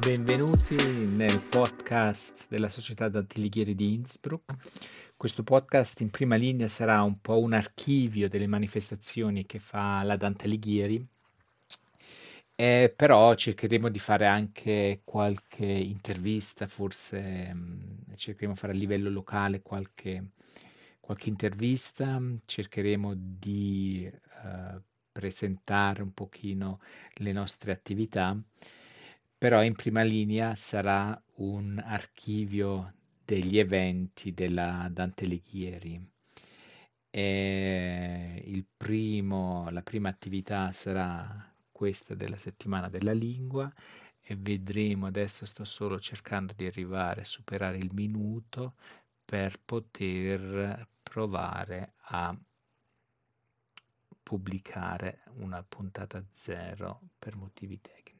benvenuti nel podcast della Società Dante Alighieri di Innsbruck. Questo podcast in prima linea sarà un po' un archivio delle manifestazioni che fa la Dante Alighieri, eh, però cercheremo di fare anche qualche intervista, forse mh, cercheremo di fare a livello locale qualche, qualche intervista, cercheremo di eh, presentare un pochino le nostre attività però in prima linea sarà un archivio degli eventi della Dante Alighieri. Primo, la prima attività sarà questa della settimana della lingua e vedremo, adesso sto solo cercando di arrivare a superare il minuto per poter provare a pubblicare una puntata zero per motivi tecnici.